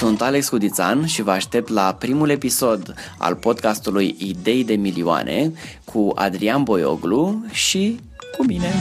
sunt Alex Cudițan și vă aștept la primul episod al podcastului Idei de milioane cu Adrian Boioglu și cu mine.